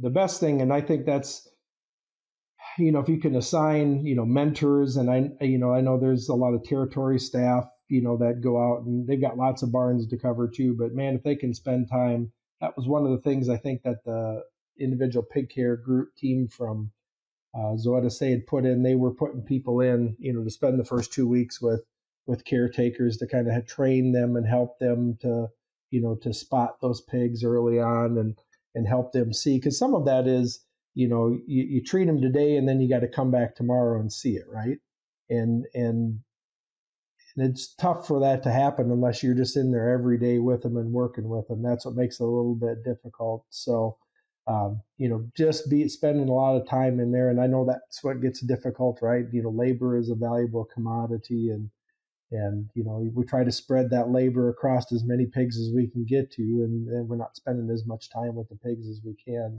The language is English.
the best thing, and I think that's you know if you can assign you know mentors, and I you know I know there's a lot of territory staff you know that go out and they've got lots of barns to cover too. But man, if they can spend time, that was one of the things I think that the individual pig care group team from uh, Zoetis Say had put in. They were putting people in, you know, to spend the first two weeks with with caretakers to kind of train them and help them to, you know, to spot those pigs early on and and help them see because some of that is, you know, you, you treat them today and then you got to come back tomorrow and see it, right? And and and it's tough for that to happen unless you're just in there every day with them and working with them. That's what makes it a little bit difficult. So um, you know, just be spending a lot of time in there. And I know that's what gets difficult, right? You know, labor is a valuable commodity and, and, you know, we try to spread that labor across as many pigs as we can get to, and, and we're not spending as much time with the pigs as we can.